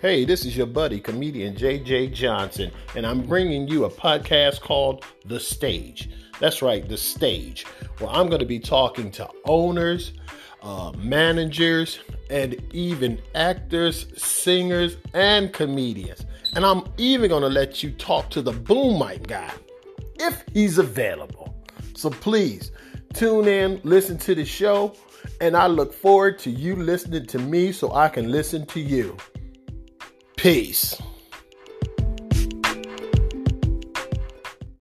Hey, this is your buddy, comedian JJ Johnson, and I'm bringing you a podcast called The Stage. That's right, The Stage, where I'm going to be talking to owners, uh, managers, and even actors, singers, and comedians. And I'm even going to let you talk to the boom mic guy if he's available. So please tune in, listen to the show, and I look forward to you listening to me so I can listen to you. Peace.